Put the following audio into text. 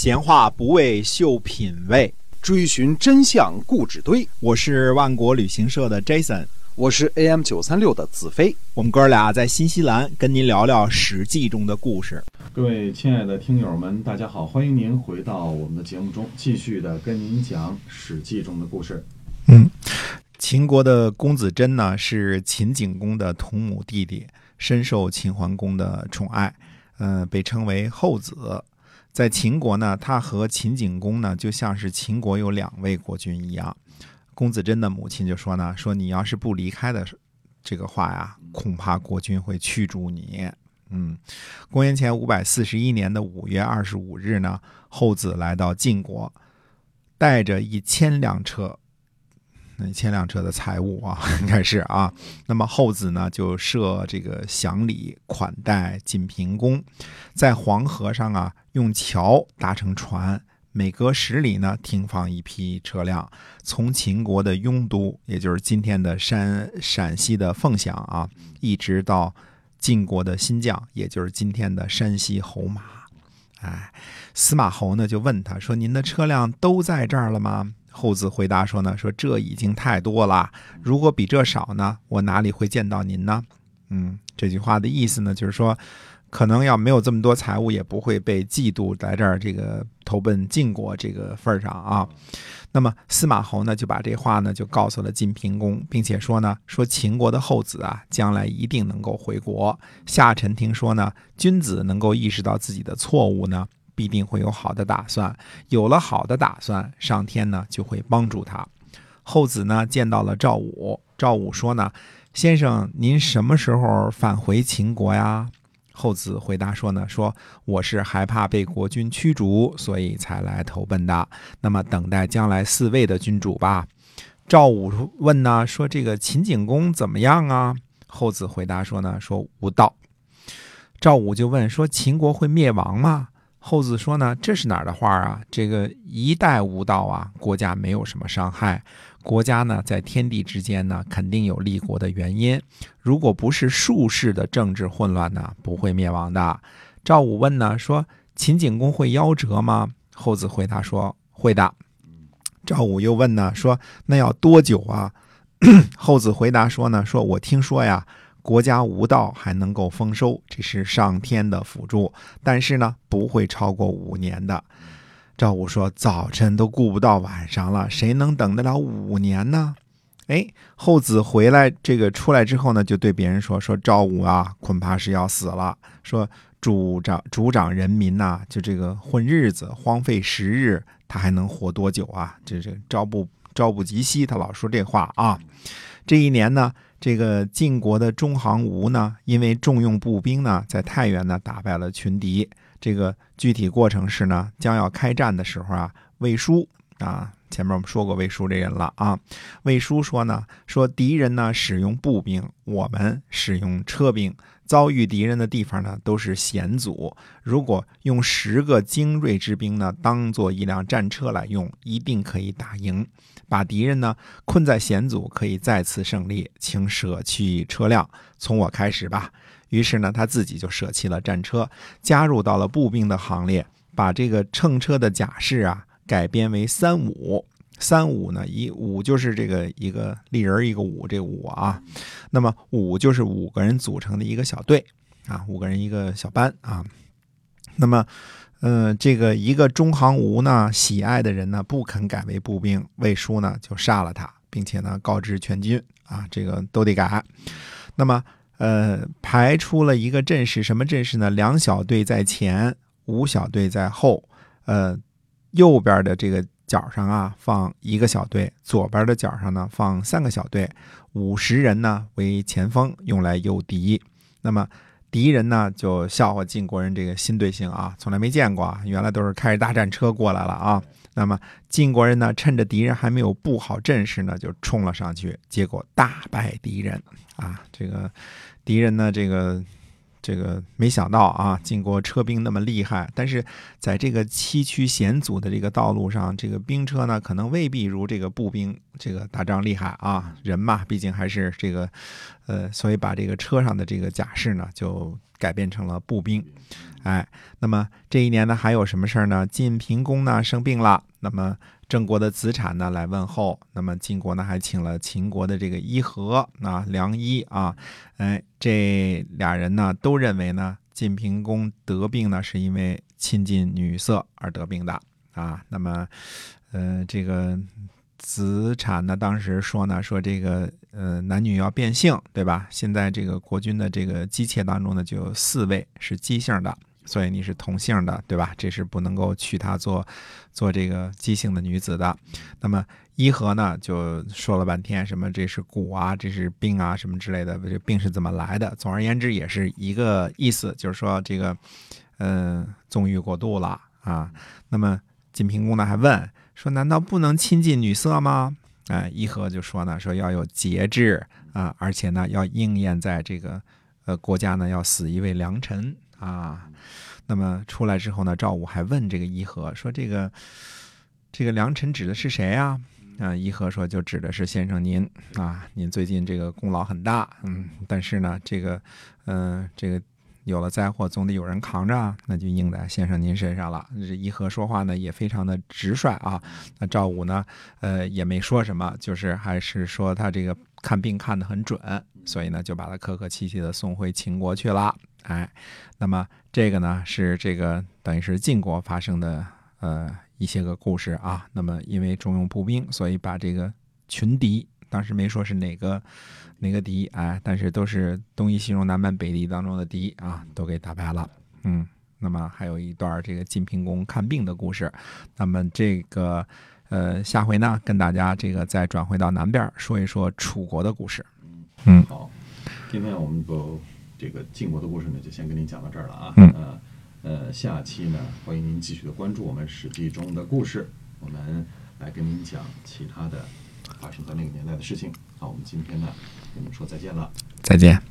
闲话不为秀品味，追寻真相故纸堆。我是万国旅行社的 Jason，我是 AM 九三六的子飞。我们哥俩在新西兰跟您聊聊《史记》中的故事。各位亲爱的听友们，大家好，欢迎您回到我们的节目中，继续的跟您讲《史记》中的故事。嗯，秦国的公子贞呢，是秦景公的同母弟弟，深受秦桓公的宠爱，嗯、被称为后子。在秦国呢，他和秦景公呢，就像是秦国有两位国君一样。公子贞的母亲就说呢，说你要是不离开的这个话呀，恐怕国君会驱逐你。嗯，公元前五百四十一年的五月二十五日呢，后子来到晋国，带着一千辆车，那一千辆车的财物啊，应该是啊。那么后子呢，就设这个享礼款待晋平公，在黄河上啊，用桥搭成船，每隔十里呢停放一批车辆，从秦国的雍都，也就是今天的山陕西的凤翔啊，一直到晋国的新绛，也就是今天的山西侯马。哎，司马侯呢就问他说：“您的车辆都在这儿了吗？”后子回答说呢：“说这已经太多了，如果比这少呢，我哪里会见到您呢？”嗯，这句话的意思呢，就是说，可能要没有这么多财物，也不会被嫉妒来这儿这个投奔晋国这个份儿上啊。那么司马侯呢，就把这话呢就告诉了晋平公，并且说呢，说秦国的后子啊，将来一定能够回国。下臣听说呢，君子能够意识到自己的错误呢，必定会有好的打算。有了好的打算，上天呢就会帮助他。后子呢见到了赵武，赵武说呢，先生，您什么时候返回秦国呀？后子回答说呢，说我是害怕被国君驱逐，所以才来投奔的。那么等待将来嗣位的君主吧。赵武问呢，说这个秦景公怎么样啊？后子回答说呢，说无道。赵武就问说，秦国会灭亡吗？后子说呢，这是哪儿的话啊？这个一代无道啊，国家没有什么伤害。国家呢，在天地之间呢，肯定有立国的原因。如果不是术士的政治混乱呢，不会灭亡的。赵武问呢，说秦景公会夭折吗？后子回答说会的。赵武又问呢，说那要多久啊？后子回答说呢，说我听说呀，国家无道还能够丰收，这是上天的辅助，但是呢，不会超过五年的。赵武说：“早晨都顾不到晚上了，谁能等得了五年呢？”哎，后子回来这个出来之后呢，就对别人说：“说赵武啊，恐怕是要死了。说主长主长人民呐、就这个混日子，荒废时日，他还能活多久啊？这这朝不朝不及夕，他老说这话啊。这一年呢，这个晋国的中行吴呢，因为重用步兵呢，在太原呢打败了群敌。这个具体过程是呢，将要开战的时候啊，魏书啊，前面我们说过魏书这人了啊。魏书说呢，说敌人呢使用步兵，我们使用车兵，遭遇敌人的地方呢都是险阻。如果用十个精锐之兵呢，当做一辆战车来用，一定可以打赢，把敌人呢困在险阻，可以再次胜利。请舍弃车辆，从我开始吧。于是呢，他自己就舍弃了战车，加入到了步兵的行列，把这个乘车的甲士啊改编为三五。三五呢，一五就是这个一个立人一个五，这五啊，那么五就是五个人组成的一个小队啊，五个人一个小班啊。那么，呃，这个一个中行吴呢，喜爱的人呢不肯改为步兵，魏书呢就杀了他，并且呢告知全军啊，这个都得改。那么。呃，排出了一个阵势，什么阵势呢？两小队在前，五小队在后。呃，右边的这个角上啊，放一个小队；左边的角上呢，放三个小队。五十人呢为前锋，用来诱敌。那么敌人呢就笑话晋国人这个新队形啊，从来没见过，原来都是开着大战车过来了啊。那么晋国人呢，趁着敌人还没有布好阵势呢，就冲了上去，结果大败敌人啊！这个敌人呢，这个这个没想到啊，晋国车兵那么厉害，但是在这个崎岖险阻的这个道路上，这个兵车呢，可能未必如这个步兵这个打仗厉害啊。人嘛，毕竟还是这个，呃，所以把这个车上的这个甲士呢，就改变成了步兵。哎，那么这一年呢，还有什么事儿呢？晋平公呢生病了，那么郑国的子产呢来问候，那么晋国呢还请了秦国的这个伊和啊良医啊，哎，这俩人呢都认为呢晋平公得病呢是因为亲近女色而得病的啊。那么，呃，这个子产呢当时说呢说这个呃男女要变性，对吧？现在这个国君的这个姬妾当中呢就有四位是姬姓的。所以你是同姓的，对吧？这是不能够娶她做，做这个姬姓的女子的。那么伊和呢，就说了半天，什么这是蛊啊，这是病啊，什么之类的，这病是怎么来的？总而言之，也是一个意思，就是说这个，嗯，纵欲过度了啊。那么晋平公呢，还问说，难道不能亲近女色吗？哎，伊和就说呢，说要有节制啊，而且呢，要应验在这个，呃，国家呢要死一位良臣。啊，那么出来之后呢，赵武还问这个伊和说：“这个这个良臣指的是谁呀？”啊，伊和说：“就指的是先生您啊，您最近这个功劳很大，嗯，但是呢，这个，嗯，这个有了灾祸总得有人扛着，那就应在先生您身上了。”这伊和说话呢也非常的直率啊。那赵武呢，呃，也没说什么，就是还是说他这个看病看得很准，所以呢，就把他客客气气的送回秦国去了。哎，那么这个呢是这个等于是晋国发生的呃一些个故事啊。那么因为重用步兵，所以把这个群敌，当时没说是哪个哪个敌，哎，但是都是东夷、西戎、南蛮、北狄当中的敌啊，都给打败了。嗯，那么还有一段这个晋平公看病的故事。那么这个呃下回呢，跟大家这个再转回到南边说一说楚国的故事。嗯，好，今天我们就。这个晋国的故事呢，就先跟您讲到这儿了啊。嗯。呃呃，下期呢，欢迎您继续的关注我们《史记》中的故事，我们来跟您讲其他的发生在那个年代的事情。好，我们今天呢，跟您说再见了。再见。